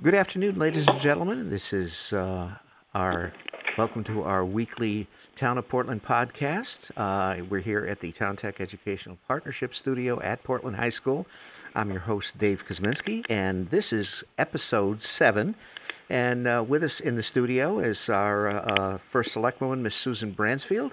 Good afternoon, ladies and gentlemen. This is uh, our welcome to our weekly Town of Portland podcast. Uh, we're here at the Town Tech Educational Partnership Studio at Portland High School. I'm your host, Dave Kuzminski, and this is episode seven. And uh, with us in the studio is our uh, first selectwoman, Miss Susan Bransfield,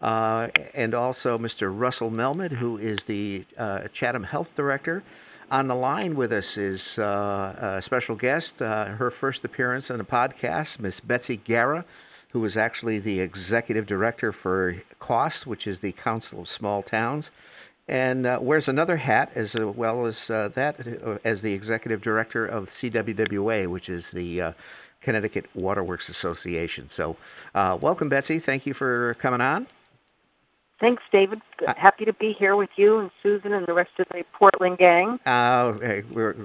uh, and also Mr. Russell Melmed, who is the uh, Chatham Health Director. On the line with us is uh, a special guest, uh, her first appearance on a podcast, Miss Betsy Gara, who is actually the executive director for COST, which is the Council of Small Towns, and uh, wears another hat as well as uh, that uh, as the executive director of CWWA, which is the uh, Connecticut Waterworks Association. So, welcome, Betsy. Thank you for coming on. Thanks, David. Happy to be here with you and Susan and the rest of the Portland gang. Uh, we're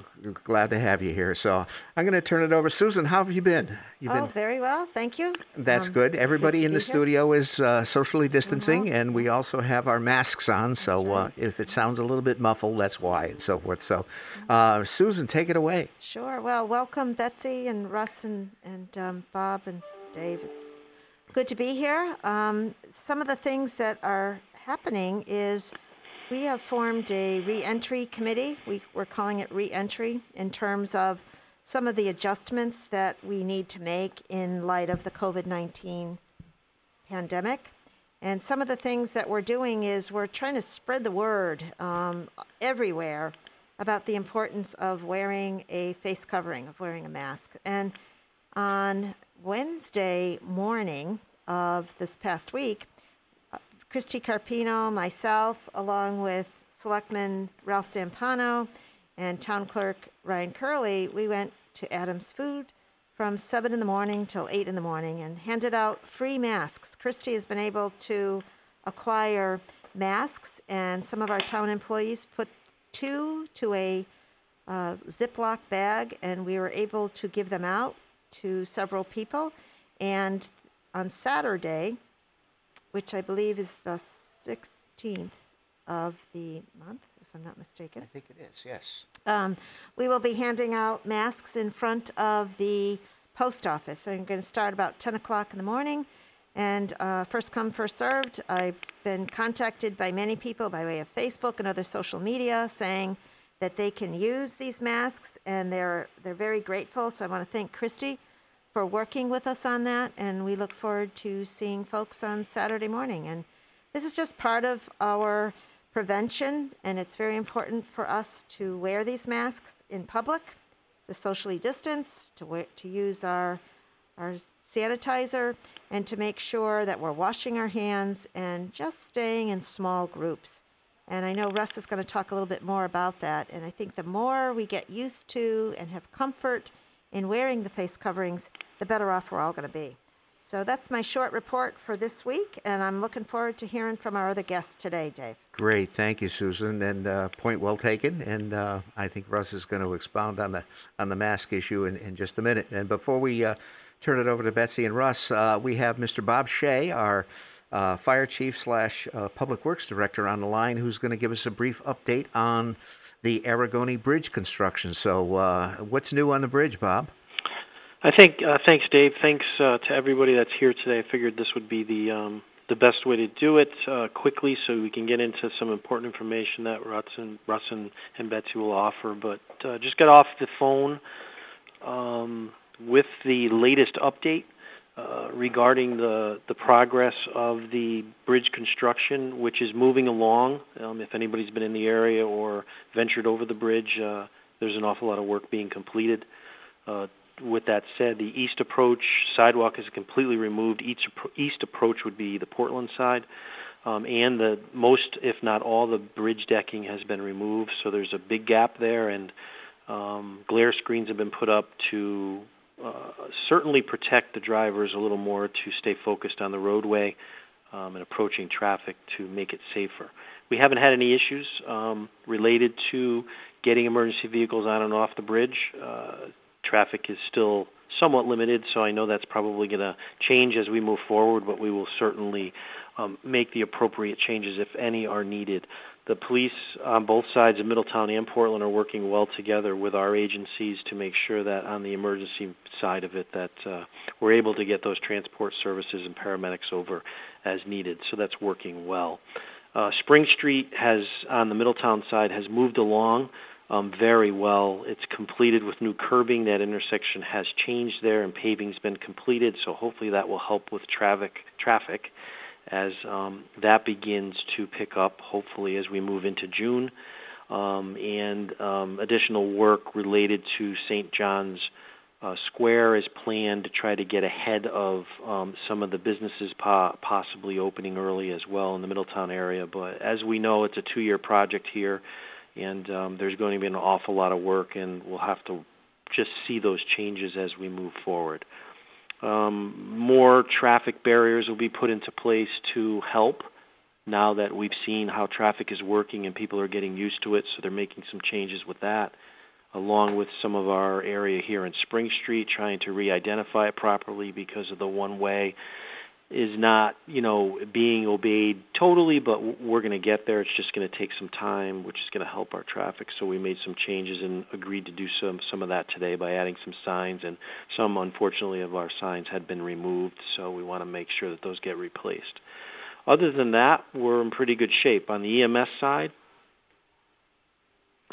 glad to have you here. So I'm going to turn it over. Susan, how have you been? You've oh, been... very well. Thank you. That's um, good. Everybody good in the here. studio is uh, socially distancing, mm-hmm. and we also have our masks on. So uh, right. uh, if it sounds a little bit muffled, that's why, and so forth. So, uh, Susan, take it away. Sure. Well, welcome, Betsy and Russ and, and um, Bob and Dave. It's Good to be here. Um, some of the things that are happening is we have formed a reentry committee. We, we're calling it reentry in terms of some of the adjustments that we need to make in light of the COVID 19 pandemic. And some of the things that we're doing is we're trying to spread the word um, everywhere about the importance of wearing a face covering, of wearing a mask. And on Wednesday morning of this past week, uh, Christie Carpino, myself, along with Selectman Ralph Zampano and Town Clerk Ryan Curley, we went to Adams Food from 7 in the morning till 8 in the morning and handed out free masks. Christie has been able to acquire masks, and some of our town employees put two to a uh, Ziploc bag, and we were able to give them out to several people. And on Saturday, which I believe is the 16th of the month, if I'm not mistaken. I think it is, yes. Um, we will be handing out masks in front of the post office. I'm going to start about 10 o'clock in the morning. And uh, first come, first served. I've been contacted by many people by way of Facebook and other social media saying that they can use these masks, and they're they're very grateful. So I want to thank Christie for working with us on that, and we look forward to seeing folks on Saturday morning. And this is just part of our prevention, and it's very important for us to wear these masks in public, to socially distance, to wear, to use our our sanitizer, and to make sure that we're washing our hands and just staying in small groups. And I know Russ is going to talk a little bit more about that. And I think the more we get used to and have comfort in wearing the face coverings, the better off we're all going to be. So that's my short report for this week, and I'm looking forward to hearing from our other guests today, Dave. Great, thank you, Susan, and uh, point well taken. And uh, I think Russ is going to expound on the on the mask issue in, in just a minute. And before we uh, turn it over to Betsy and Russ, uh, we have Mr. Bob Shea, our uh, fire chief slash uh, public works director, on the line, who's going to give us a brief update on the Arrigoni Bridge construction. So, uh, what's new on the bridge, Bob? I think uh, thanks, Dave. Thanks uh, to everybody that's here today. I figured this would be the um, the best way to do it uh, quickly, so we can get into some important information that Russ and, Russ and, and Betsy will offer. But uh, just get off the phone um, with the latest update uh, regarding the, the progress of the bridge construction, which is moving along. Um, if anybody's been in the area or ventured over the bridge, uh, there's an awful lot of work being completed. Uh, with that said, the east approach sidewalk is completely removed. East, east approach would be the Portland side. Um, and the most, if not all, the bridge decking has been removed. So there's a big gap there, and um, glare screens have been put up to uh, certainly protect the drivers a little more to stay focused on the roadway um, and approaching traffic to make it safer. We haven't had any issues um, related to getting emergency vehicles on and off the bridge. Uh, traffic is still somewhat limited, so I know that's probably going to change as we move forward, but we will certainly um, make the appropriate changes if any are needed. The police on both sides of Middletown and Portland are working well together with our agencies to make sure that on the emergency side of it that uh, we're able to get those transport services and paramedics over as needed. So that's working well. Uh, Spring Street has on the Middletown side has moved along um, very well. It's completed with new curbing. That intersection has changed there, and paving's been completed. So hopefully that will help with traffic traffic as um, that begins to pick up, hopefully as we move into June, um, and um, additional work related to St. John's uh, Square is planned to try to get ahead of um, some of the businesses po- possibly opening early as well in the Middletown area. But as we know, it's a two-year project here, and um, there's going to be an awful lot of work, and we'll have to just see those changes as we move forward. Um, more traffic barriers will be put into place to help now that we've seen how traffic is working and people are getting used to it, so they're making some changes with that, along with some of our area here in Spring Street, trying to re-identify it properly because of the one-way is not, you know, being obeyed totally, but we're going to get there. It's just going to take some time, which is going to help our traffic. So we made some changes and agreed to do some some of that today by adding some signs, and some, unfortunately, of our signs had been removed. So we want to make sure that those get replaced. Other than that, we're in pretty good shape on the EMS side.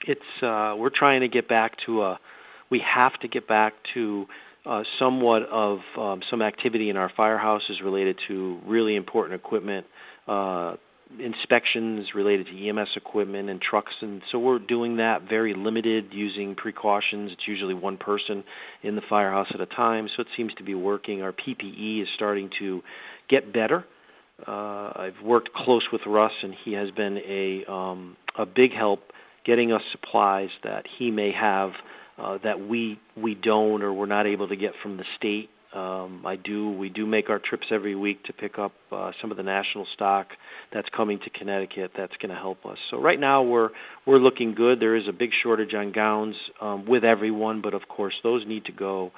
It's uh, we're trying to get back to a. We have to get back to uh, somewhat of um, some activity in our firehouses related to really important equipment, uh, inspections related to EMS equipment and trucks, and so we're doing that very limited, using precautions. It's usually one person in the firehouse at a time, so it seems to be working. Our PPE is starting to get better. Uh, I've worked close with Russ, and he has been a um, a big help getting us supplies that he may have uh, that we we don't or we're not able to get from the state. Um, I do. We do make our trips every week to pick up uh, some of the national stock that's coming to Connecticut. That's going to help us. So right now we're we're looking good. There is a big shortage on gowns um, with everyone, but of course those need to go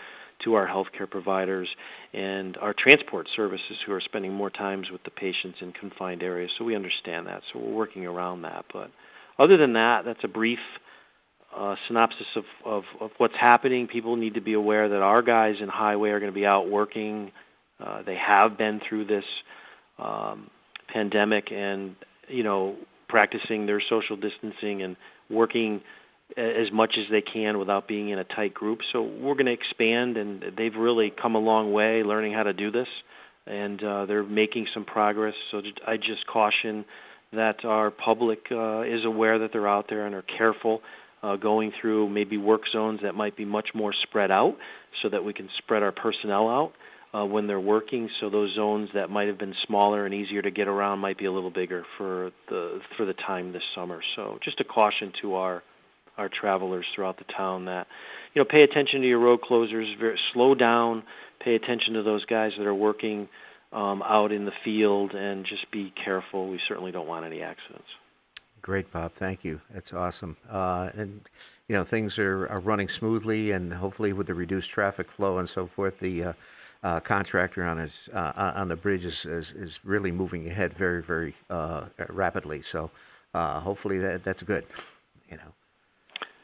to our healthcare providers and our transport services who are spending more times with the patients in confined areas. So we understand that. So we're working around that. But other than that, that's a brief uh, synopsis of, of, of what's happening. People need to be aware that our guys in highway are going to be out working. Uh, they have been through this um, pandemic and you know practicing their social distancing and working as much as they can without being in a tight group. So we're going to expand, and they've really come a long way learning how to do this, and uh, they're making some progress. So I just caution that our public uh, is aware that they're out there and are careful uh, going through maybe work zones that might be much more spread out so that we can spread our personnel out uh, when they're working. So those zones that might have been smaller and easier to get around might be a little bigger for the for the time this summer. So just a caution to our our travelers throughout the town that you know pay attention to your road closers. Very, slow down. Pay attention to those guys that are working um, out in the field and just be careful. We certainly don't want any accidents. Great, Bob. Thank you. That's awesome. Uh, and you know things are, are running smoothly, and hopefully with the reduced traffic flow and so forth, the uh, uh, contractor on his uh, on the bridge is, is, is really moving ahead very very uh, rapidly. So uh, hopefully that that's good. You know.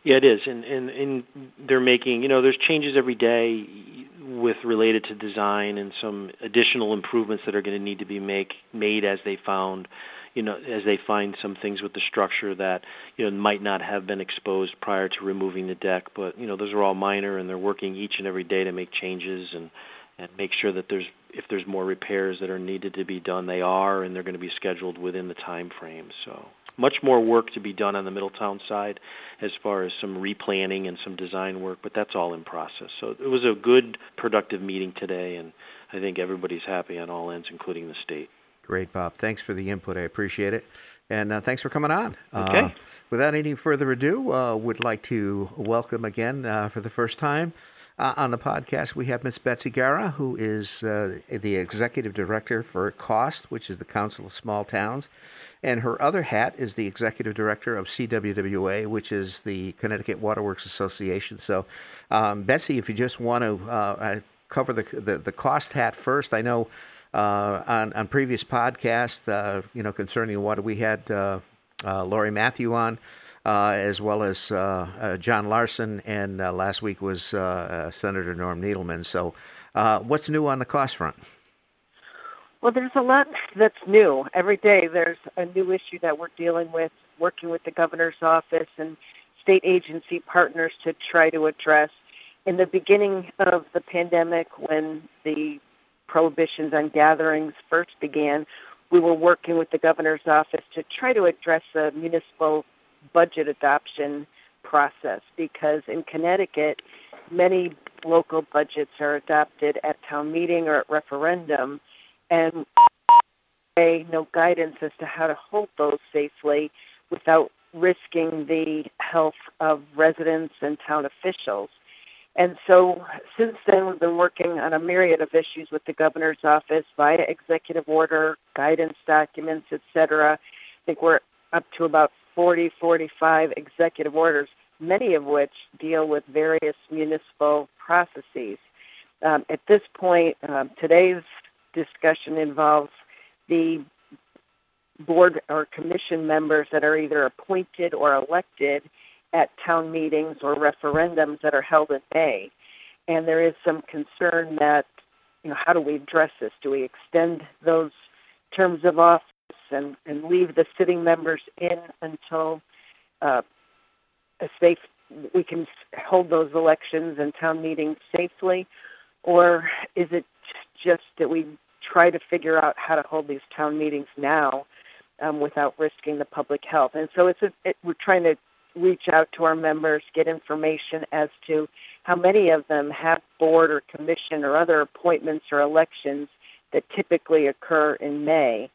Yeah, it is, and, and and they're making you know there's changes every day with related to design and some additional improvements that are going to need to be make made as they found you know, as they find some things with the structure that, you know, might not have been exposed prior to removing the deck. But, you know, those are all minor and they're working each and every day to make changes and, and make sure that there's, if there's more repairs that are needed to be done, they are, and they're going to be scheduled within the time frame. So much more work to be done on the Middletown side as far as some replanning and some design work, but that's all in process. So it was a good, productive meeting today, and I think everybody's happy on all ends, including the state. Great, Bob. Thanks for the input. I appreciate it. And uh, thanks for coming on. Okay. Uh, without any further ado, uh, would like to welcome again uh, for the first time uh, on the podcast, we have Miss Betsy Gara, who is uh, the executive director for COST, which is the Council of Small Towns. And her other hat is the executive director of CWWA, which is the Connecticut Waterworks Association. So, um, Betsy, if you just want to cover the, the, the cost hat first, I know on, on previous podcasts, uh, you know, concerning what we had uh, uh, Laurie Matthew on, uh, as well as uh, uh, John Larson, and uh, last week was uh, uh, Senator Norm Needleman. So, uh, what's new on the cost front? Well, there's a lot that's new. Every day there's a new issue that we're dealing with, working with the governor's office and state agency partners to try to address. In the beginning of the pandemic, when the prohibitions on gatherings first began, we were working with the governor's office to try to address the municipal budget adoption process because in Connecticut, many local budgets are adopted at town meeting or at referendum, and no guidance as to how to hold those safely without risking the health of residents and town officials. And so since then, we've been working on a myriad of issues with the governor's office via executive order, guidance documents, etc. I think we're up to about 40, 45 executive orders, many of which deal with various municipal processes. Um, at this point, um, today's discussion involves the board or commission members that are either appointed or elected at town meetings or referendums that are held in May. And there is some concern that, you know, how do we address this? Do we extend those terms of office and, and leave the sitting members in until uh, a safe, we can hold those elections and town meetings safely? Or is it just that we try to figure out how to hold these town meetings now um, without risking the public health? And so it's a, it, we're trying to reach out to our members, get information as to how many of them have board or commission or other appointments or elections that typically occur in May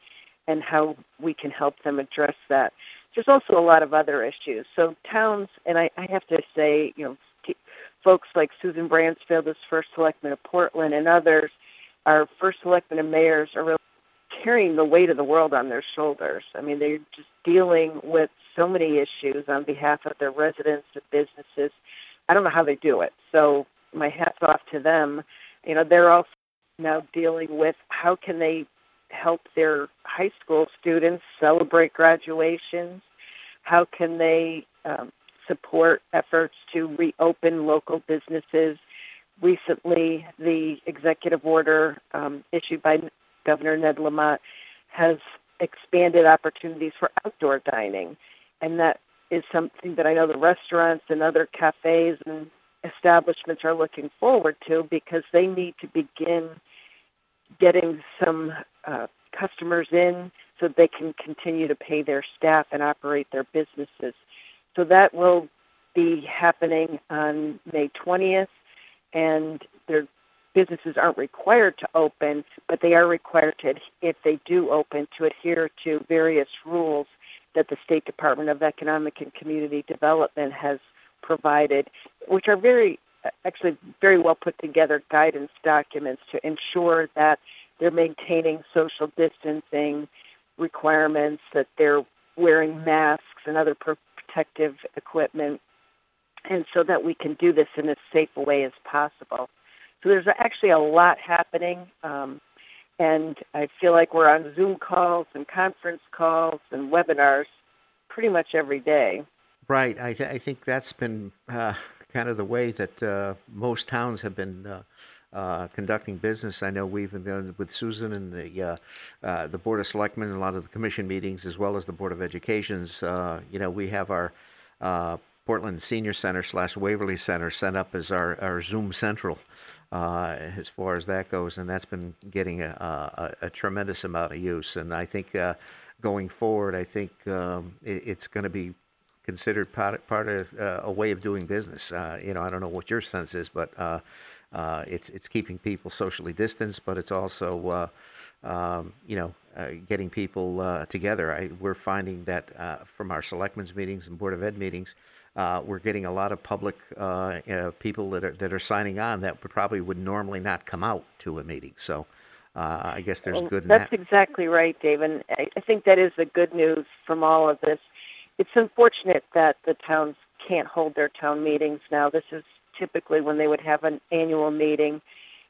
and how we can help them address that. There's also a lot of other issues. So towns, and I, I have to say, you know, t- folks like Susan Bransfield as first selectman of Portland and others, our first selectmen and mayors are really carrying the weight of the world on their shoulders. I mean, they're just dealing with so many issues on behalf of their residents and businesses. I don't know how they do it. So my hats off to them. You know, they're also now dealing with how can they help their high school students celebrate graduations? How can they um, support efforts to reopen local businesses? Recently, the executive order um, issued by Governor Ned Lamont has expanded opportunities for outdoor dining and that is something that I know the restaurants and other cafes and establishments are looking forward to because they need to begin getting some uh, customers in so they can continue to pay their staff and operate their businesses. So that will be happening on May 20th, and their businesses aren't required to open, but they are required to, if they do open, to adhere to various rules that the State Department of Economic and Community Development has provided, which are very, actually, very well put together guidance documents to ensure that they're maintaining social distancing requirements, that they're wearing masks and other protective equipment, and so that we can do this in as safe a way as possible. So there's actually a lot happening. Um, and I feel like we're on Zoom calls and conference calls and webinars pretty much every day. Right. I, th- I think that's been uh, kind of the way that uh, most towns have been uh, uh conducting business. I know we've been with Susan and the uh, uh, the Board of Selectmen and a lot of the commission meetings, as well as the Board of Education's. you know, we have our Portland Senior Center slash Waverly Center set up as our, our Zoom Central uh, as far as that goes, and that's been getting a, a, a tremendous amount of use. And I think uh, going forward, I think um, it, it's going to be considered part, part of uh, a way of doing business. Uh, you know, I don't know what your sense is, but uh, uh, it's it's keeping people socially distanced, but it's also um, you know, uh, getting people uh, together. I, we're finding that uh, from our selectmen's meetings and board of ed meetings, uh, we're getting a lot of public uh, uh, people that are that are signing on that probably would normally not come out to a meeting. So. I guess there's well, good. That's that. exactly right, Dave, and I, I think that is the good news from all of this. It's unfortunate that the towns can't hold their town meetings now. This is typically when they would have an annual meeting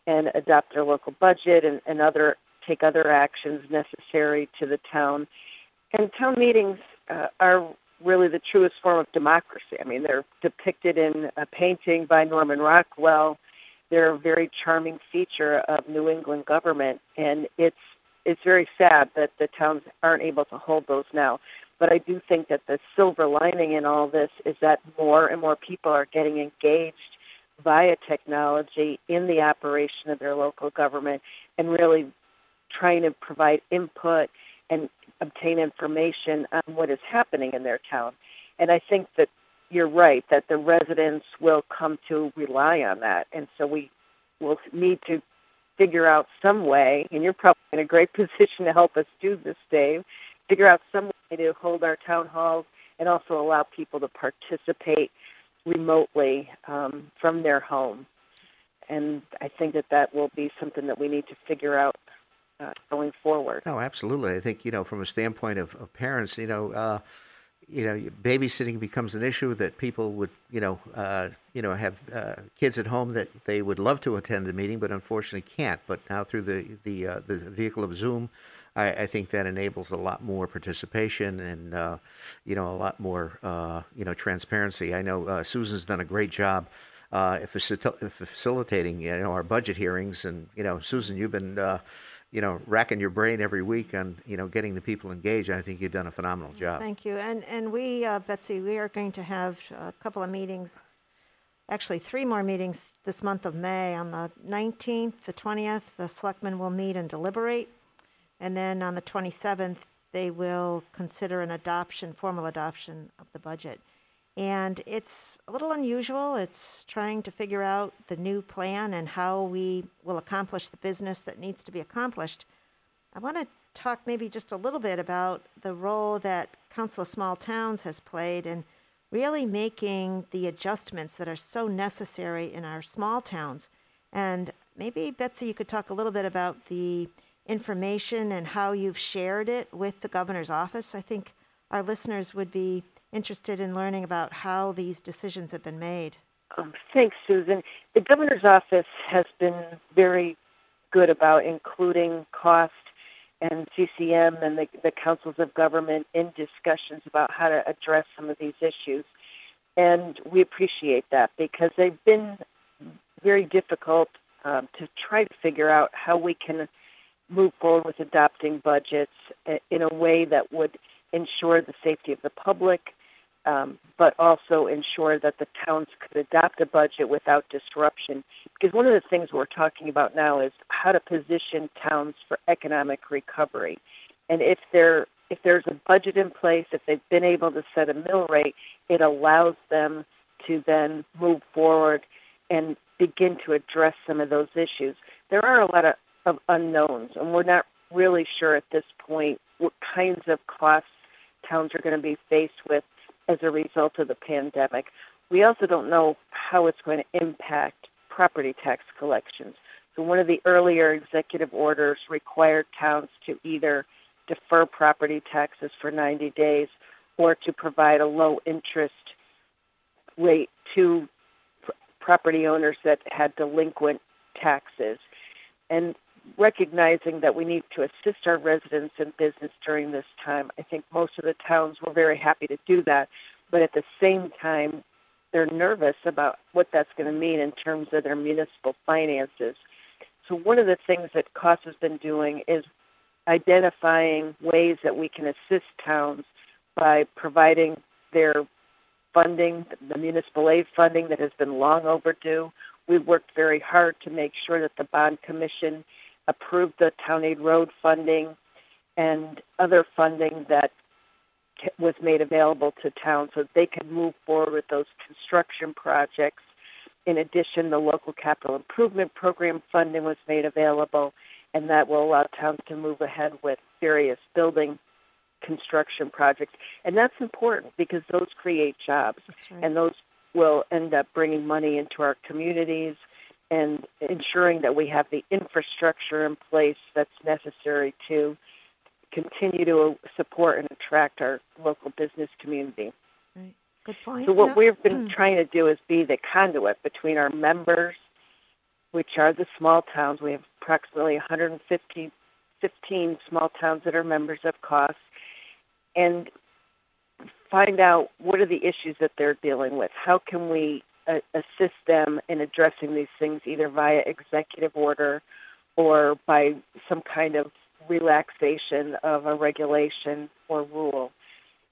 and adopt their local budget and, and other take other actions necessary to the town. And town meetings uh, are really the truest form of democracy. I mean, they're depicted in a painting by Norman Rockwell. They're a very charming feature of New England government, and it's it's very sad that the towns aren't able to hold those now. But I do think that the silver lining in all this is that more and more people are getting engaged via technology in the operation of their local government and really trying to provide input and obtain information on what is happening in their town. And I think that you're right that the residents will come to rely on that. And so we will need to figure out some way, and you're probably in a great position to help us do this, Dave, figure out some way to hold our town halls and also allow people to participate remotely um, from their home. And I think that that will be something that we need to figure out uh, going forward. No, absolutely. I think you know, from a standpoint of, of parents, you know, uh, you know, babysitting becomes an issue that people would, you know, uh, you know, have uh, kids at home that they would love to attend a meeting, but unfortunately can't. But now through the the uh, the vehicle of Zoom, I, I, think that enables a lot more participation and uh, you know a lot more you know transparency. I know Susan's done a great job. facilitating, you know, our budget hearings, and you know, Susan, you've been you know, racking your brain every week on, you know, getting the people engaged. I think you've done a phenomenal job. Thank you. And and we, uh, Betsy, we are going to have a couple of meetings, actually three more meetings this month of May. On the 19th, the 20th, the selectmen will meet and deliberate, and then on the 27th, they will consider an adoption, formal adoption of the budget. And it's a little unusual. It's trying to figure out the new plan and how we will accomplish the business that needs to be accomplished. I want to talk maybe just a little bit about the role that Council of Small Towns has played in really making the adjustments that are so necessary in our small towns. And maybe, Betsy, you could talk a little bit about the information and how you've shared it with the governor's office. I think our listeners would be interested in learning about how these decisions have been made. Um, thanks, Susan. The governor's office has been very good about including cost and CCM and the, the councils of government in discussions about how to address some of these issues. And we appreciate that because they've been very difficult um, to try to figure out how we can move forward with adopting budgets in a way that would ensure the safety of the public, um, but also ensure that the towns could adopt a budget without disruption. Because one of the things we're talking about now is how to position towns for economic recovery. And if there if there's a budget in place, if they've been able to set a mill rate, it allows them to then move forward and begin to address some of those issues. There are a lot of, of unknowns, and we're not really sure at this point what kinds of costs towns are going to be faced with as a result of the pandemic. We also don't know how it's going to impact property tax collections. So, one of the earlier executive orders required towns to either defer property taxes for 90 days or to provide a low interest rate to property owners that had delinquent taxes. And recognizing that we need to assist our residents and business during this time. I think most of the towns were very happy to do that, but at the same time, they're nervous about what that's going to mean in terms of their municipal finances. So one of the things that COS has been doing is identifying ways that we can assist towns by providing their funding, the municipal aid funding that has been long overdue. We've worked very hard to make sure that the bond commission approved the town aid road funding and other funding that was made available to towns so they could move forward with those construction projects. In addition, the local capital improvement program funding was made available, and that will allow towns to move ahead with various building construction projects. And that's important because those create jobs, right. and those will end up bringing money into our communities and ensuring that we have the infrastructure in place that's necessary to continue to support and attract our local business community. Right. Good point. So what we've been mm. trying to do is be the conduit between our members, which are the small towns. We have approximately 115 15 small towns that are members of COS, and find out what are the issues that they're dealing with. How can we assist them in addressing these things either via executive order or by some kind of relaxation of a regulation or rule.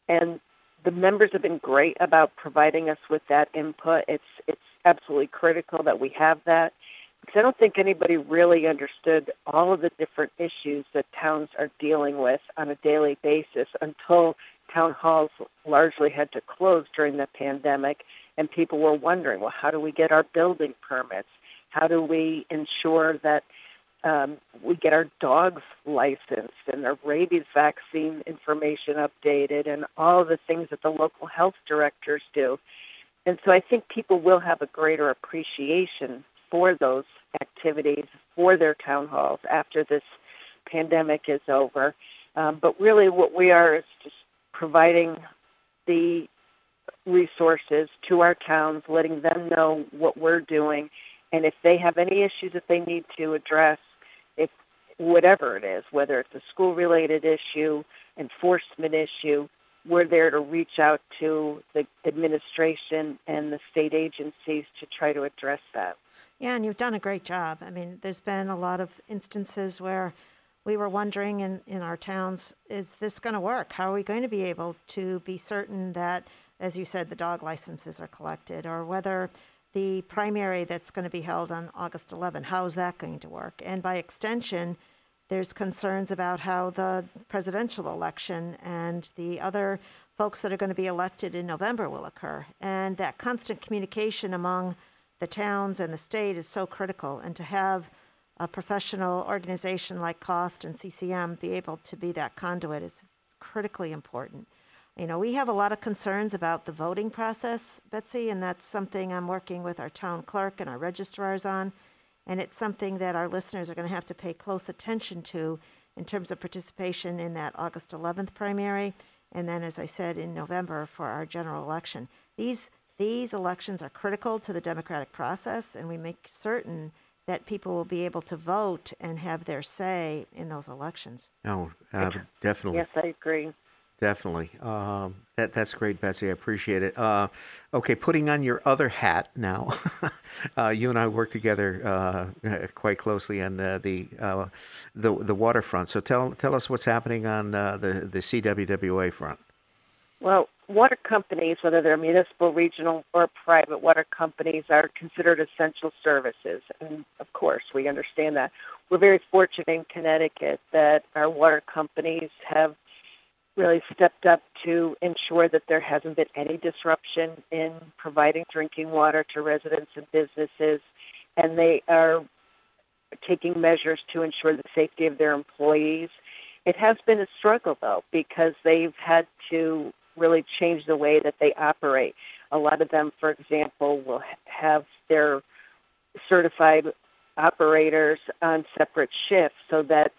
And the members have been great about providing us with that input. It's it's absolutely critical that we have that because I don't think anybody really understood all of the different issues that towns are dealing with on a daily basis until town halls largely had to close during the pandemic and people were wondering, well, how do we get our building permits? How do we ensure that um, we get our dogs licensed and our rabies vaccine information updated and all the things that the local health directors do. And so I think people will have a greater appreciation for those activities, for their town halls after this pandemic is over. Um, but really, what we are is just providing the resources to our towns, letting them know what we're doing, and if they have any issues that they need to address, if whatever it is, whether it's a school related issue, enforcement issue, we're there to reach out to the administration and the state agencies to try to address that. Yeah, and you've done a great job. I mean, there's been a lot of instances where we were wondering in, in our towns, is this going to work? How are we going to be able to be certain that, as you said, the dog licenses are collected, or whether the primary that's going to be held on August 11, how is that going to work? And by extension, there's concerns about how the presidential election and the other folks that are going to be elected in November will occur. And that constant communication among the towns and the state is so critical. And to have a professional organization like COST and CCM be able to be that conduit is critically important. You know, we have a lot of concerns about the voting process, Betsy, and that's something I'm working with our town clerk and our registrars on. And it's something that our listeners are going to have to pay close attention to in terms of participation in that August 11th primary, and then, as I said, in November for our general election. These these elections are critical to the democratic process, and we make certain that people will be able to vote and have their say in those elections. Oh, uh, definitely. Yes, I agree. Definitely. Um, that that's great, Betsy. I appreciate it. Uh, okay, putting on your other hat now. uh, you and I work together uh, quite closely on the the, uh, the, the waterfront. So tell tell us what's happening on uh, the the CWWA front. Well, water companies, whether they're municipal, regional, or private water companies, are considered essential services, and of course, we understand that. We're very fortunate in Connecticut that our water companies have really stepped up to ensure that there hasn't been any disruption in providing drinking water to residents and businesses, and they are taking measures to ensure the safety of their employees. It has been a struggle, though, because they've had to really change the way that they operate. A lot of them, for example, will have their certified operators on separate shifts so that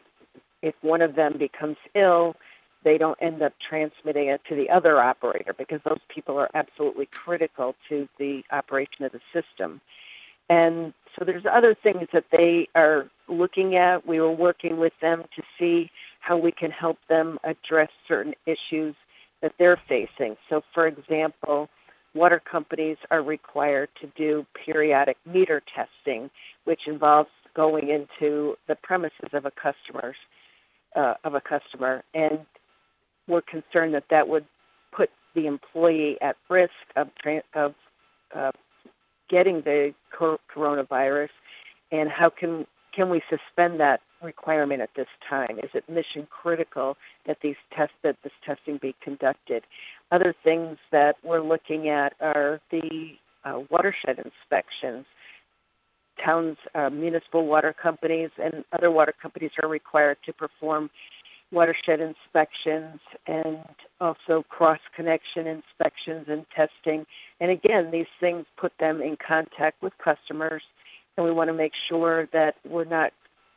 if one of them becomes ill, they don't end up transmitting it to the other operator because those people are absolutely critical to the operation of the system. And so there's other things that they are looking at. We were working with them to see how we can help them address certain issues that they're facing. So, for example, water companies are required to do periodic meter testing, which involves going into the premises of a customer's uh, of a customer and we're concerned that that would put the employee at risk of, of uh, getting the coronavirus, and how can can we suspend that requirement at this time? Is it mission critical that these tests that this testing be conducted? Other things that we're looking at are the uh, watershed inspections. Towns, uh, municipal water companies, and other water companies are required to perform watershed inspections and also cross connection inspections and testing. And again, these things put them in contact with customers, and we want to make sure that we're not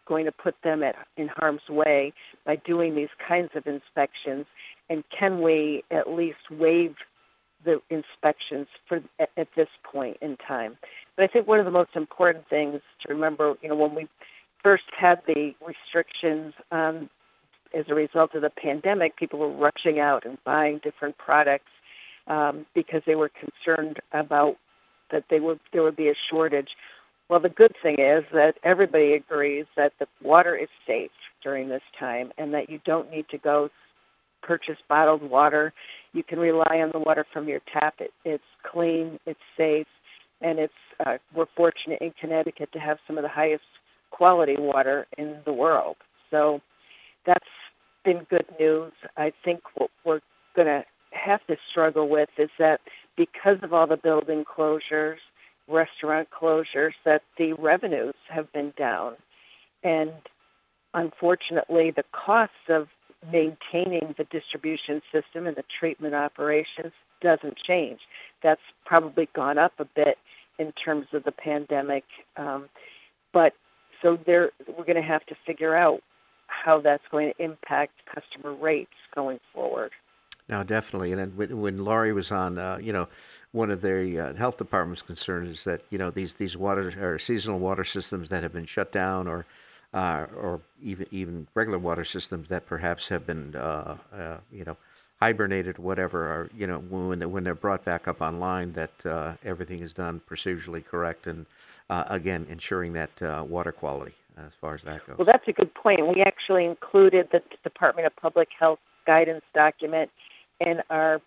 going to put them at, in harm's way by doing these kinds of inspections. And can we at least waive the inspections for at, this point in time? But I think one of the most important things to remember, you know, when we first had the restrictions on as a result of the pandemic, people were rushing out and buying different products. um, because they were concerned about that they would there would be a shortage. Well, the good thing is that everybody agrees that the water is safe during this time, and that you don't need to go purchase bottled water. You can rely on the water from your tap. It, it's clean, it's safe, and it's uh, we're fortunate in Connecticut to have some of the highest quality water in the world. So that's been good news. I think what we're going to have to struggle with is that because of all the building closures, restaurant closures, that the revenues have been down. And unfortunately, the costs of maintaining the distribution system and the treatment operations doesn't change. That's probably gone up a bit in terms of the pandemic. Um, but so there, we're going to have to figure out how that's going to impact customer rates going forward. Now, definitely. And when, when Laurie was on, uh, you know, one of the uh, health department's concerns is that you know these these water or seasonal water systems that have been shut down, or uh, or even even regular water systems that perhaps have been uh, uh, you know hibernated, whatever, or you know when when they're brought back up online, that uh, everything is done procedurally correct, and again ensuring that water quality as far as that goes. Well, that's a good point. We actually included the Department of Public Health guidance document in our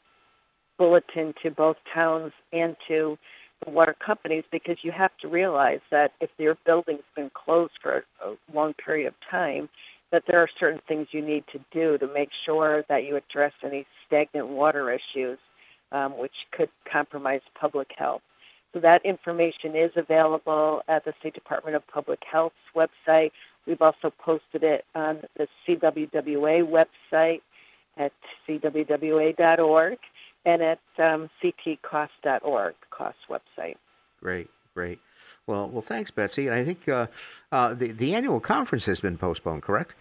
bulletin to both towns and to the water companies because you have to realize that if your building's been closed for a long period of time, that there are certain things you need to do to make sure that you address any stagnant water issues, um, which could compromise public health. So that information is available at the State Department of Public Health's website. We've also posted it on the CWWA website at cwwa.org and at um, ctcost.org, COST website. Great, great. Well, well, thanks, Betsy. And I think uh, uh, the the annual conference has been postponed, correct?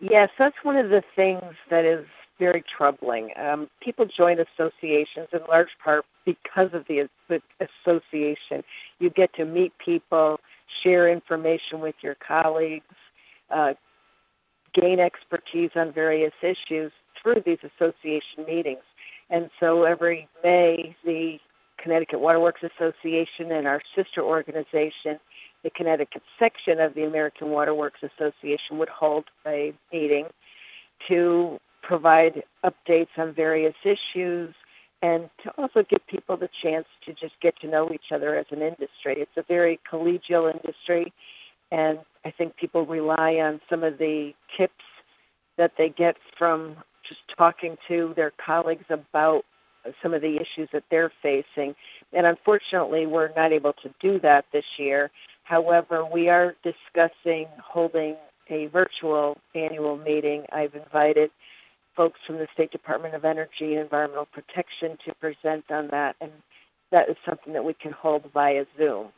Yes, that's one of the things that is very troubling. Um, people join associations in large part because of the, the association. You get to meet people, share information with your colleagues, uh, gain expertise on various issues through these association meetings. And so every May, the Connecticut Waterworks Association and our sister organization, the Connecticut section of the American Waterworks Association, would hold a meeting to provide updates on various issues and to also give people the chance to just get to know each other as an industry. It's a very collegial industry, and I think people rely on some of the tips that they get from just talking to their colleagues about some of the issues that they're facing. And unfortunately, we're not able to do that this year. However, we are discussing holding a virtual annual meeting. I've invited folks from the State Department of Energy and Environmental Protection to present on that, and that is something that we can hold via Zoom.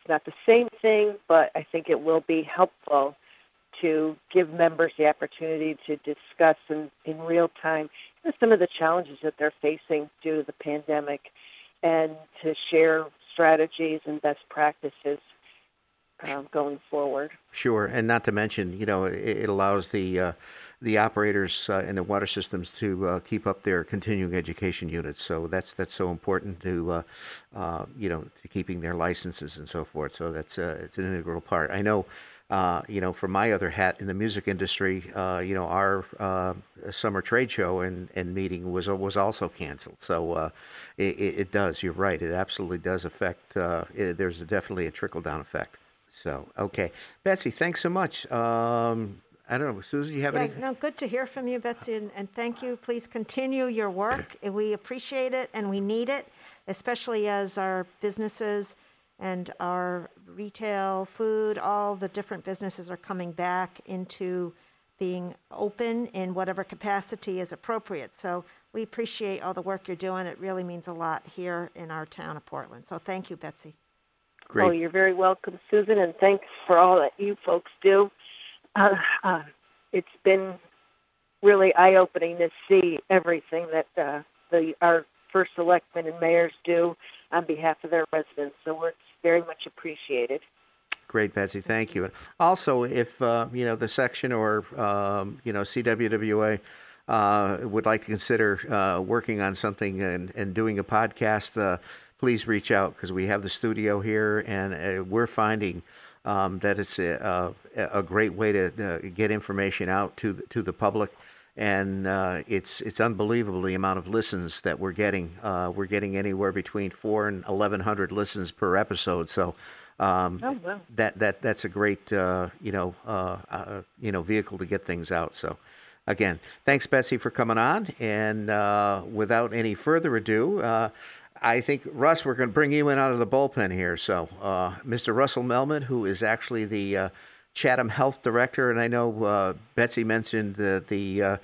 It's not the same thing, but I think it will be helpful to give members the opportunity to discuss in, in real time some of the challenges that they're facing due to the pandemic and to share strategies and best practices um, going forward. Sure, and not to mention, you know, it, allows the uh, the operators uh, in the water systems to uh, keep up their continuing education units. So that's that's so important to, uh, uh, you know, to keeping their licenses and so forth. So that's uh, it's an integral part. I know uh, you know, for my other hat in the music industry, you know, our summer trade show and, and meeting was was also canceled. So it, it, does. You're right. It absolutely does affect. It, there's definitely a trickle down effect. So okay, Betsy, thanks so much. Um, I don't know, Susan, do you have yeah, any? No, good to hear from you, Betsy, and, and thank you. Please continue your work. We appreciate it and we need it, especially as our businesses and our retail, food, all the different businesses are coming back into being open in whatever capacity is appropriate. So we appreciate all the work you're doing. It really means a lot here in our town of Portland. So thank you, Betsy. Great. Oh, you're very welcome, Susan, and thanks for all that you folks do. Uh, uh, it's been really eye-opening to see everything that uh, the our first selectmen and mayors do on behalf of their residents. So we're very much appreciated. Great, Betsy. Thank you. Also, if uh, you know the section or um, you know CWWA uh, would like to consider uh, working on something and, and doing a podcast, uh, please reach out because we have the studio here and uh, we're finding um, that it's a, a, a, great way to uh, get information out to the, to the public. And uh, it's it's unbelievable the amount of listens that we're getting. we're getting anywhere between four and eleven hundred listens per episode. So um, oh, wow. that that that's a great uh, you know uh, uh, you know vehicle to get things out. So again, thanks Betsy for coming on. And uh, without any further ado, uh, I think Russ, we're going to bring you in out of the bullpen here. So uh, Mr. Russell Melmed, who is actually the Chatham Health Director, and I know Betsy mentioned the the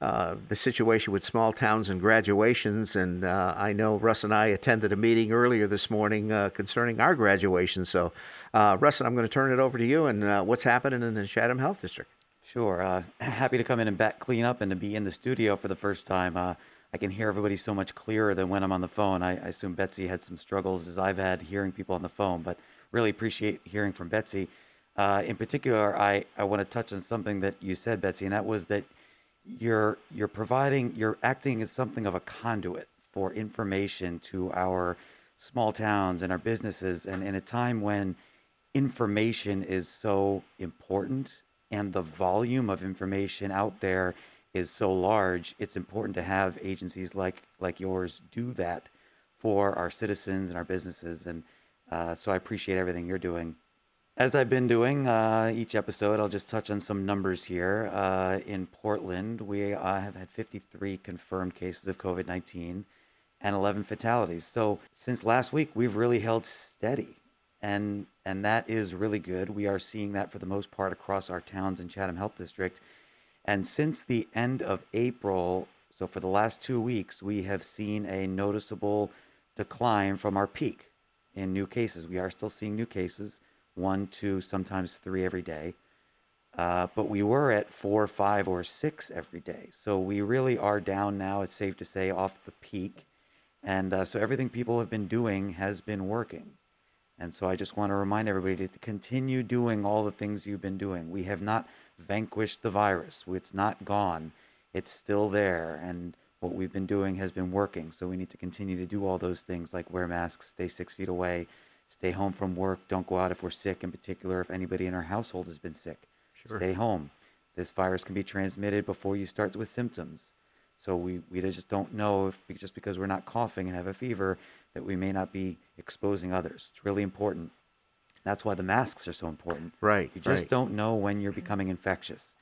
uh, the situation with small towns and graduations. And uh, I know Russ and I attended a meeting earlier this morning uh, concerning our graduation. So, uh, Russ, I'm going to turn it over to you and uh, what's happening in the Chatham Health District. Sure. happy to come in and back clean up and to be in the studio for the first time. I can hear everybody so much clearer than when I'm on the phone. I, I assume Betsy had some struggles as I've had hearing people on the phone, but really appreciate hearing from Betsy. Uh, in particular, I, I want to touch on something that you said, Betsy, and that was that you're you're providing you're acting as something of a conduit for information to our small towns and our businesses and in a time when information is so important and the volume of information out there is so large it's important to have agencies like like yours do that for our citizens and our businesses and uh, so i appreciate everything you're doing as I've been doing uh, each episode, I'll just touch on some numbers here. Uh, in Portland, we uh, have had 53 confirmed cases of COVID 19 and 11 fatalities. So since last week, we've really held steady. And, and that is really good. We are seeing that for the most part across our towns in Chatham Health District. And since the end of April, so for the last two weeks, we have seen a noticeable decline from our peak in new cases. We are still seeing new cases one, two, sometimes three every day. Uh, but we were at four, five, or six every day. So we really are down now, it's safe to say, off the peak. And uh, so everything people have been doing has been working. And so I just want to remind everybody to continue doing all the things you've been doing. We have not vanquished the virus, it's not gone, it's still there. And what we've been doing has been working. So we need to continue to do all those things like wear masks, stay six feet away, Stay home from work. Don't go out if we're sick, in particular, if anybody in our household has been sick. Sure. Stay home. This virus can be transmitted before you start with symptoms. So we, we just don't know if just because we're not coughing and have a fever that we may not be exposing others. It's really important. That's why the masks are so important. Right. You just right. don't know when you're becoming infectious.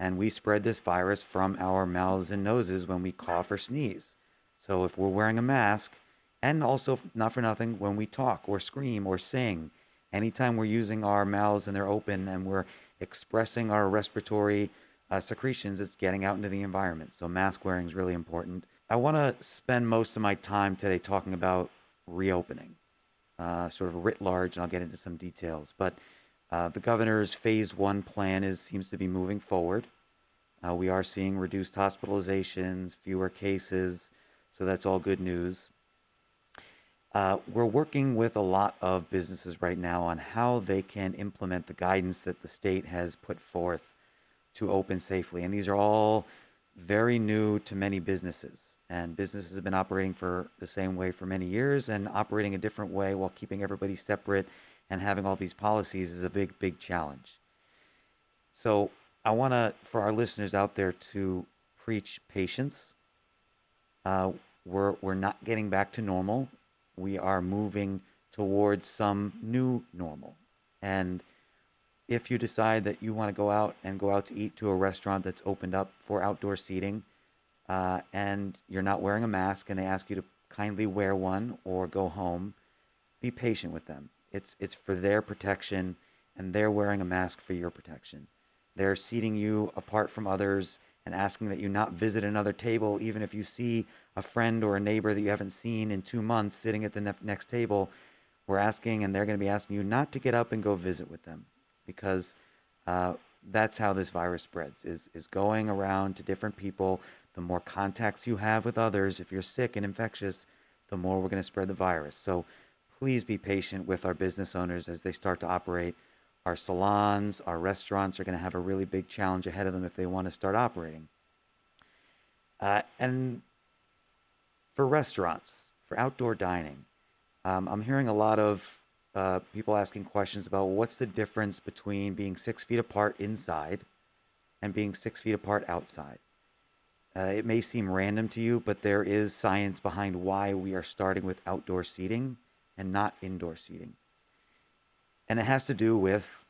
And we spread this virus from our mouths and noses when we cough or sneeze. So if we're wearing a mask, and also, not for nothing, when we talk or scream or sing, anytime we're using our mouths and they're open and we're expressing our respiratory uh, secretions, it's getting out into the environment. So, mask wearing is really important. I want to spend most of my time today talking about reopening, uh, sort of writ large, and I'll get into some details. But uh, the governor's phase one plan is seems to be moving forward. Uh, we are seeing reduced hospitalizations, fewer cases, so that's all good news. Uh, we're working with a lot of businesses right now on how they can implement the guidance that the state has put forth to open safely. And these are all very new to many businesses. And businesses have been operating for the same way for many years and operating a different way while keeping everybody separate and having all these policies is a big, big challenge. So I want to, for our listeners out there, to preach patience. Uh, we're, we're not getting back to normal we are moving towards some new normal. And if you decide that you want to go out and go out to eat to a restaurant that's opened up for outdoor seating, uh, and you're not wearing a mask, and they ask you to kindly wear one or go home, be patient with them. It's it's for their protection, and they're wearing a mask for your protection. They're seating you apart from others and asking that you not visit another table, even if you see a friend or a neighbor that you haven't seen in two months sitting at the ne- next table. We're asking, and they're going to be asking you not to get up and go visit with them because uh, that's how this virus spreads is, is going around to different people. The more contacts you have with others, if you're sick and infectious, the more we're going to spread the virus. So please be patient with our business owners as they start to operate our salons, our restaurants are going to have a really big challenge ahead of them if they want to start operating. Uh, and for restaurants, for outdoor dining, um, I'm hearing a lot of uh, people asking questions about what's the difference between being six feet apart inside and being six feet apart outside. Uh, it may seem random to you, but there is science behind why we are starting with outdoor seating and not indoor seating. And it has to do with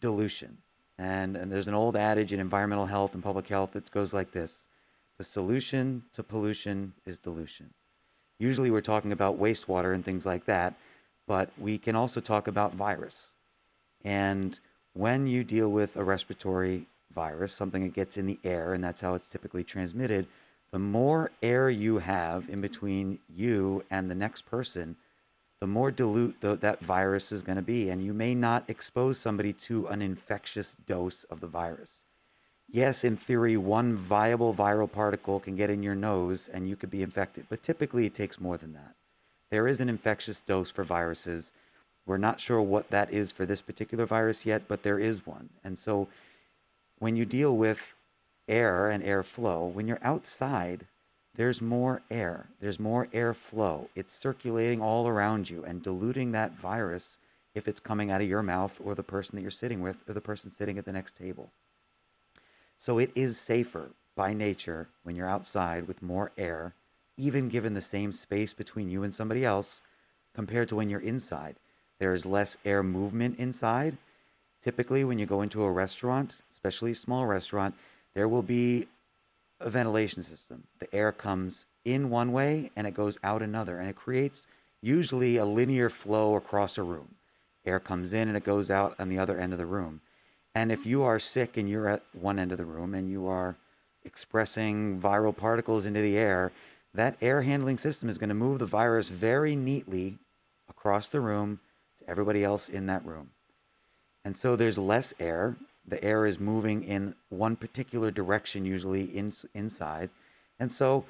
dilution. And, and there's an old adage in environmental health and public health that goes like this The solution to pollution is dilution. Usually we're talking about wastewater and things like that, but we can also talk about virus. And when you deal with a respiratory virus, something that gets in the air, and that's how it's typically transmitted, the more air you have in between you and the next person, the more dilute th- that virus is going to be. And you may not expose somebody to an infectious dose of the virus. Yes, in theory, one viable viral particle can get in your nose and you could be infected, but typically it takes more than that. There is an infectious dose for viruses. We're not sure what that is for this particular virus yet, but there is one. And so when you deal with air and airflow, when you're outside, there's more air, there's more airflow. It's circulating all around you and diluting that virus if it's coming out of your mouth or the person that you're sitting with or the person sitting at the next table. So it is safer by nature when you're outside with more air, even given the same space between you and somebody else, compared to when you're inside. There is less air movement inside. Typically, when you go into a restaurant, especially a small restaurant, there will be a ventilation system. The air comes in one way and it goes out another, and it creates usually a linear flow across a room. Air comes in and it goes out on the other end of the room. And if you are sick and you're at one end of the room and you are expressing viral particles into the air, that air handling system is going to move the virus very neatly across the room to everybody else in that room. And so there's less air. The air is moving in one particular direction, usually in, inside. And so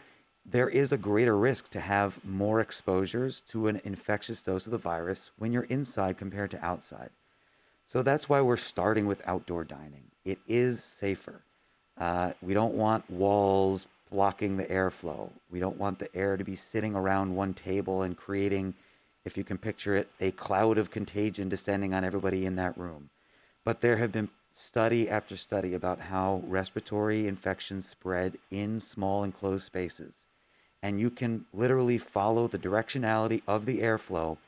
there is a greater risk to have more exposures to an infectious dose of the virus when you're inside compared to outside. So that's why we're starting with outdoor dining. It is safer. Uh, we don't want walls blocking the airflow. We don't want the air to be sitting around one table and creating, if you can picture it, a cloud of contagion descending on everybody in that room. But there have been study after study about how respiratory infections spread in small enclosed spaces. And you can literally follow the directionality of the airflow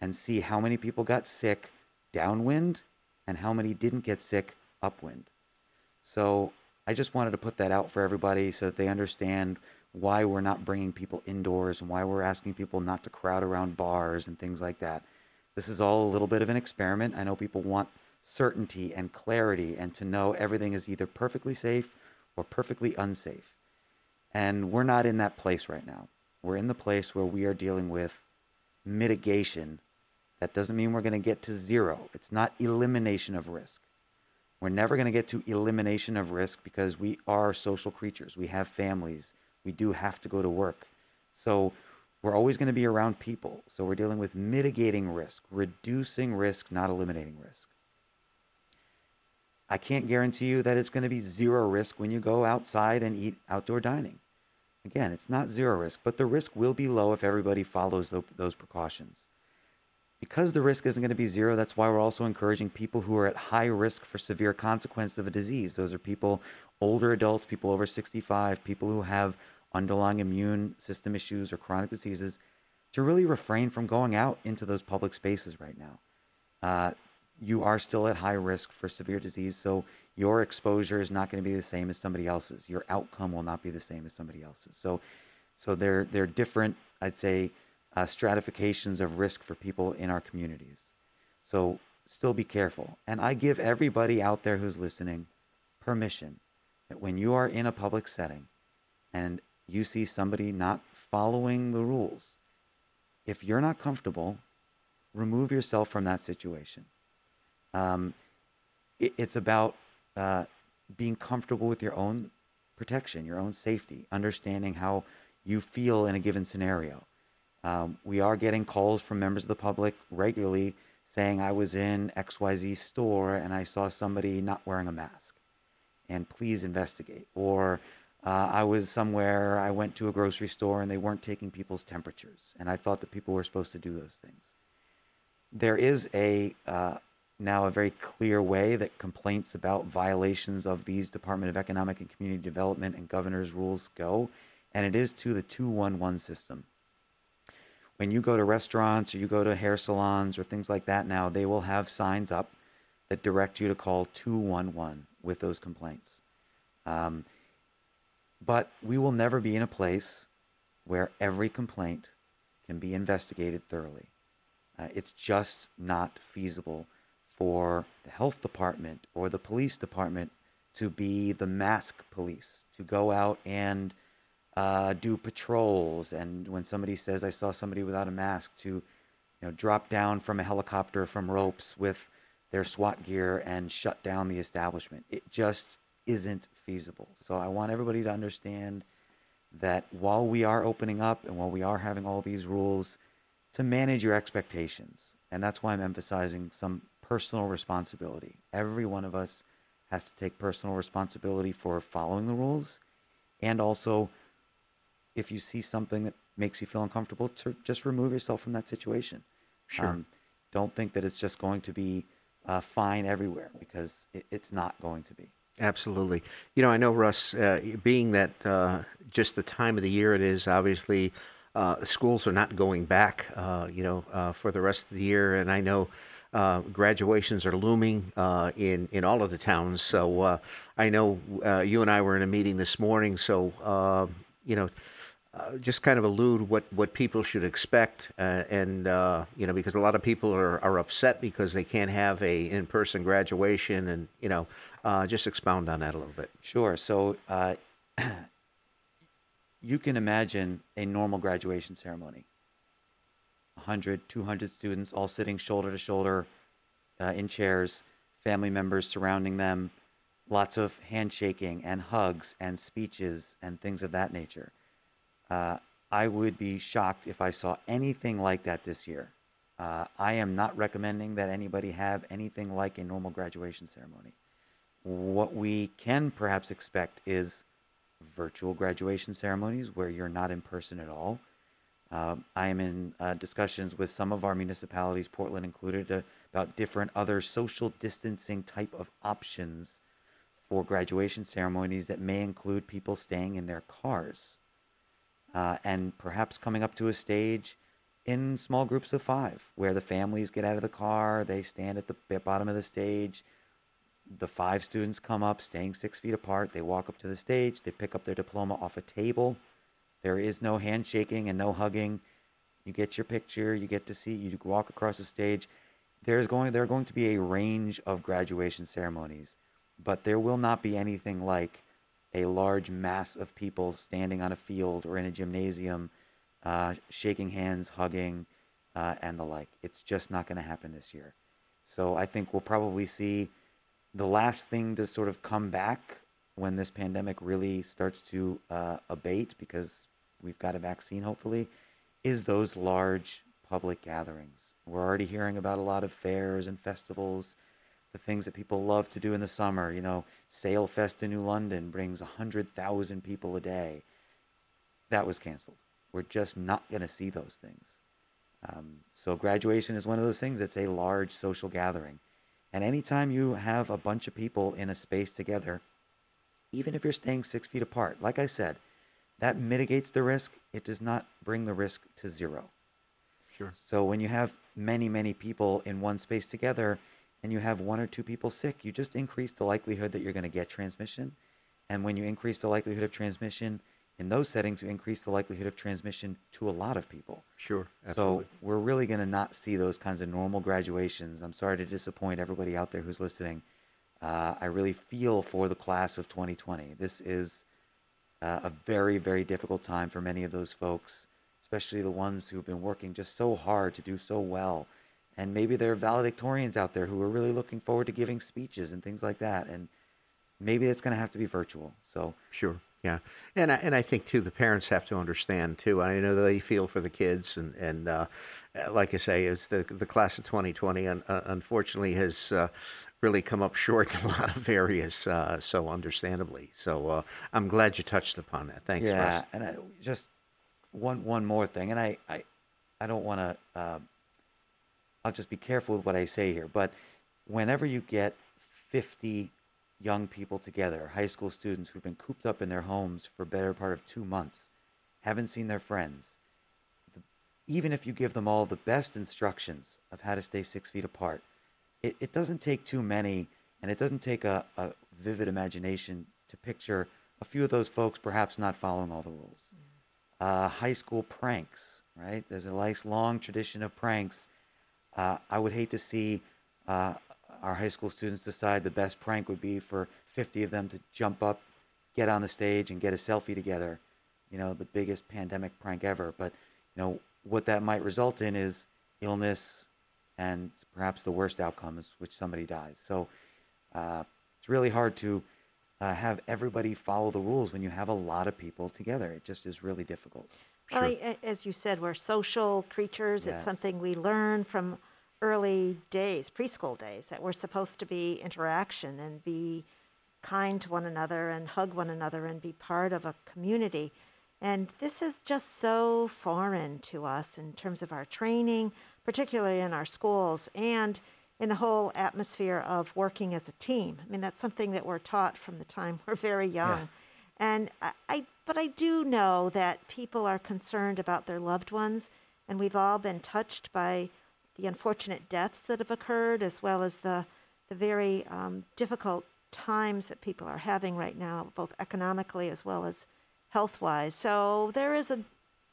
and see how many people got sick downwind and how many didn't get sick upwind. So I just wanted to put that out for everybody so that they understand why we're not bringing people indoors and why we're asking people not to crowd around bars and things like that. This is all a little bit of an experiment. I know people want certainty and clarity and to know everything is either perfectly safe or perfectly unsafe. And we're not in that place right now. We're in the place where we are dealing with mitigation that doesn't mean we're going to get to zero. It's not elimination of risk. We're never going to get to elimination of risk because we are social creatures. We have families. We do have to go to work. So we're always going to be around people. So we're dealing with mitigating risk, reducing risk, not eliminating risk. I can't guarantee you that it's going to be zero risk when you go outside and eat outdoor dining. Again, it's not zero risk, but the risk will be low if everybody follows the, those precautions because the risk isn't going to be zero, that's why we're also encouraging people who are at high risk for severe consequences of a disease. Those are people, older adults, people over 65, people who have underlying immune system issues or chronic diseases, to really refrain from going out into those public spaces right now. Uh, you are still at high risk for severe disease, so your exposure is not going to be the same as somebody else's. Your outcome will not be the same as somebody else's. So, so they're they're different. I'd say uh, stratifications of risk for people in our communities. So still be careful. And I give everybody out there who's listening permission that when you are in a public setting and you see somebody not following the rules, if you're not comfortable, remove yourself from that situation. Um, it, it's about uh, being comfortable with your own protection, your own safety, understanding how you feel in a given scenario. Um, we are getting calls from members of the public regularly saying, I was in XYZ store and I saw somebody not wearing a mask and please investigate. Or Uh, I was somewhere, I went to a grocery store and they weren't taking people's temperatures. And I thought that people were supposed to do those things. There is a uh, now a very clear way that complaints about violations of these Department of Economic and Community Development and governor's rules go, and it is to the 211 system. When you go to restaurants or you go to hair salons or things like that now, they will have signs up that direct you to call 211 with those complaints. Um, but we will never be in a place where every complaint can be investigated thoroughly. Uh, it's just not feasible for the health department or the police department to be the mask police, to go out and uh, do patrols. And when somebody says, I saw somebody without a mask, to you know, drop down from a helicopter from ropes with their SWAT gear and shut down the establishment. It just isn't feasible. So I want everybody to understand that while we are opening up and while we are having all these rules, to manage your expectations. And that's why I'm emphasizing some personal responsibility. Every one of us has to take personal responsibility for following the rules. And also, if you see something that makes you feel uncomfortable, to just remove yourself from that situation. Sure. Um, don't think that it's just going to be uh, fine everywhere because it, it's not going to be. Absolutely. You know, I know, Russ, uh, being that uh, just the time of the year it is, obviously, uh, schools are not going back, uh, you know, uh, for the rest of the year. And I know uh, graduations are looming in, in all of the towns. So I know you and I were in a meeting this morning. So, you know, uh, just kind of allude what, what people should expect, uh, and uh, you know because a lot of people are, are upset because they can't have a in person graduation, and you know uh, just expound on that a little bit. Sure. So uh, you can imagine a normal graduation ceremony 100, 200 students all sitting shoulder to shoulder uh, in chairs, family members surrounding them, lots of handshaking and hugs and speeches and things of that nature. Uh, I would be shocked if I saw anything like that this year. Uh, I am not recommending that anybody have anything like a normal graduation ceremony. What we can perhaps expect is virtual graduation ceremonies where you're not in person at all. Um, I am in uh, discussions with some of our municipalities, Portland included, uh, about different other social distancing type of options for graduation ceremonies that may include people staying in their cars uh, and perhaps coming up to a stage in small groups of five where the families get out of the car, they stand at the bottom of the stage the five students come up, staying six feet apart. They walk up to the stage. They pick up their diploma off a table. There is no handshaking and no hugging. You get your picture. You get to see. You walk across the stage. There's going. There are going to be a range of graduation ceremonies, but there will not be anything like a large mass of people standing on a field or in a gymnasium, uh, shaking hands, hugging, uh, and the like. It's just not going to happen this year. So I think we'll probably see the last thing to sort of come back when this pandemic really starts to uh, abate, because we've got a vaccine hopefully, is those large public gatherings. We're already hearing about a lot of fairs and festivals, the things that people love to do in the summer. You know, Sail Fest in New London brings 100,000 people a day. That was canceled. We're just not going to see those things. Um, so, graduation is one of those things that's a large social gathering. And anytime you have a bunch of people in a space together, even if you're staying six feet apart, like I said, that mitigates the risk. It does not bring the risk to zero. Sure. So when you have many, many people in one space together and you have one or two people sick, you just increase the likelihood that you're going to get transmission. And when you increase the likelihood of transmission, in those settings, you increase the likelihood of transmission to a lot of people. Sure. Absolutely. So we're really going to not see those kinds of normal graduations. I'm sorry to disappoint everybody out there who's listening. Uh, I really feel for the class of 2020. This is uh, a very, very difficult time for many of those folks, especially the ones who've been working just so hard to do so well. And maybe there are valedictorians out there who are really looking forward to giving speeches and things like that. And maybe it's going to have to be virtual. So sure. Yeah, and I, and I think too the parents have to understand too. I know they feel for the kids, and and uh, like I say, it's the the class of 2020. Un, uh, unfortunately, has uh, really come up short in a lot of areas, uh, so understandably. So uh, I'm glad you touched upon that. Thanks, yeah, Russ. and I, just one one more thing, and I I, I don't want to. I'll just be careful with what I say here, but whenever you get 50 young people together, high school students who've been cooped up in their homes for better part of two months, haven't seen their friends, even if you give them all the best instructions of how to stay six feet apart, it, it doesn't take too many, and it doesn't take a, a vivid imagination to picture a few of those folks perhaps not following all the rules. Uh, high school pranks, right? There's a nice long tradition of pranks. Uh, I would hate to see uh, our high school students decide the best prank would be for 50 of them to jump up, get on the stage, and get a selfie together. You know, the biggest pandemic prank ever. But, you know, what that might result in is illness and perhaps the worst outcome is which somebody dies. So uh, it's really hard to uh, have everybody follow the rules when you have a lot of people together. It just is really difficult. Well, I- as you said, we're social creatures. It's something we learn from early days, preschool days, that we're supposed to be interaction and be kind to one another and hug one another and be part of a community. And this is just so foreign to us in terms of our training, particularly in our schools and in the whole atmosphere of working as a team. I mean, that's something that we're taught from the time we're very young. And I, I, but I do know that people are concerned about their loved ones, and we've all been touched by the unfortunate deaths that have occurred, as well as the the very um, difficult times that people are having right now, both economically as well as health wise. So there is a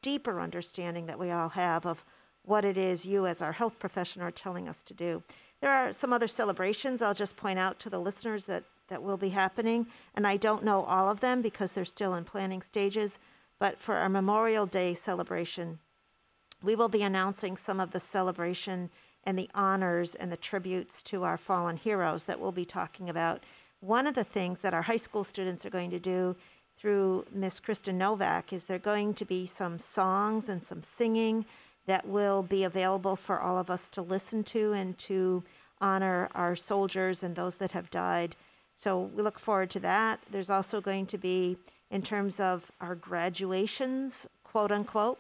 deeper understanding that we all have of what it is you, as our health professional, are telling us to do. There are some other celebrations I'll just point out to the listeners that, that will be happening, and I don't know all of them because they're still in planning stages. But for our Memorial Day celebration, we will be announcing some of the celebration and the honors and the tributes to our fallen heroes that we'll be talking about. One of the things that our high school students are going to do through Miss Kristen Novak is there going to be some songs and some singing that will be available for all of us to listen to and to honor our soldiers and those that have died. So we look forward to that. There's also going to be, in terms of our graduations, quote unquote,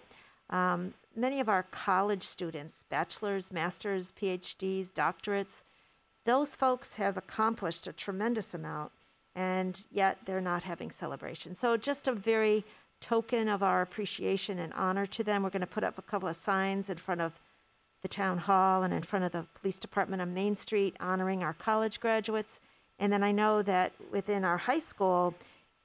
um, many of our college students, bachelor's, master's, PhDs, doctorates, those folks have accomplished a tremendous amount, and yet they're not having celebration. So, just a very token of our appreciation and honor to them. We're going to put up a couple of signs in front of the town hall and in front of the police department on Main Street honoring our college graduates. And then I know that within our high school,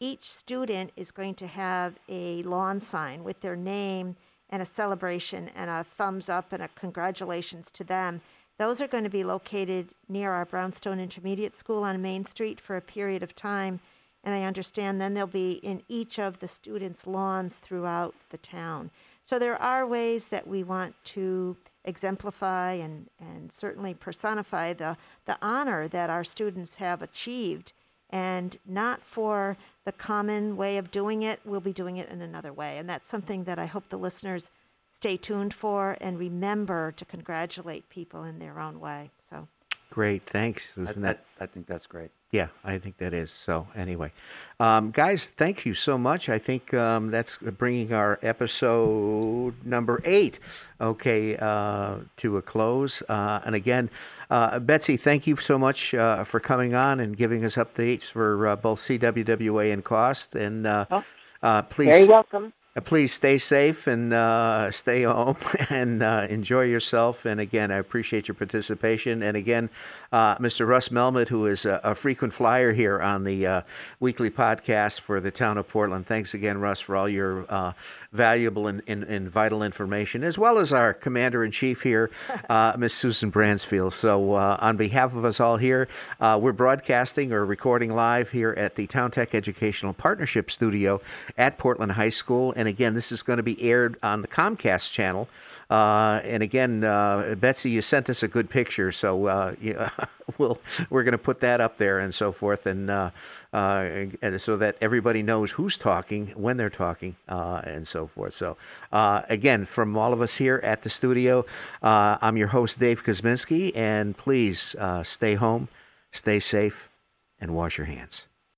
each student is going to have a lawn sign with their name and a celebration and a thumbs up and a congratulations to them. Those are going to be located near our Brownstone Intermediate School on Main Street for a period of time. And I understand then they'll be in each of the students' lawns throughout the town. So there are ways that we want to exemplify and, and certainly personify the, the honor that our students have achieved. And not for the common way of doing it, we'll be doing it in another way. And that's something that I hope the listeners stay tuned for and remember to congratulate people in their own way. So Great, thanks, I, Susan. I, That I think that's great. Yeah, I think that is. So, anyway, um, guys, thank you so much. I think um, that's bringing our episode number eight, okay, uh, to a close. Uh, and again, uh, Betsy, thank you so much uh, for coming on and giving us updates for uh, both CWWA and COST. And uh, Oh, uh, please, Very welcome. Uh, Please stay safe and uh, stay home and uh, enjoy yourself. And again, I appreciate your participation. And again, uh, Mr. Russ Melmed, who is a, a frequent flyer here on the uh, weekly podcast for the town of Portland. Thanks again, Russ, for all your uh, valuable and, and, and vital information, as well as our commander in chief here, uh, Miss Susan Bransfield. So, uh, on behalf of us all here, uh, we're broadcasting or recording live here at the Town Tech Educational Partnership Studio at Portland High School. And again, this is going to be aired on the Comcast channel. Uh, and again, uh, Betsy, you sent us a good picture, so uh, yeah, we'll we're going to put that up there and so forth, and, uh, uh, and so that everybody knows who's talking when they're talking uh, and so forth. So again, from all of us here at the studio, I'm your host Dave Kuzminski, and please stay home, Stay safe and wash your hands.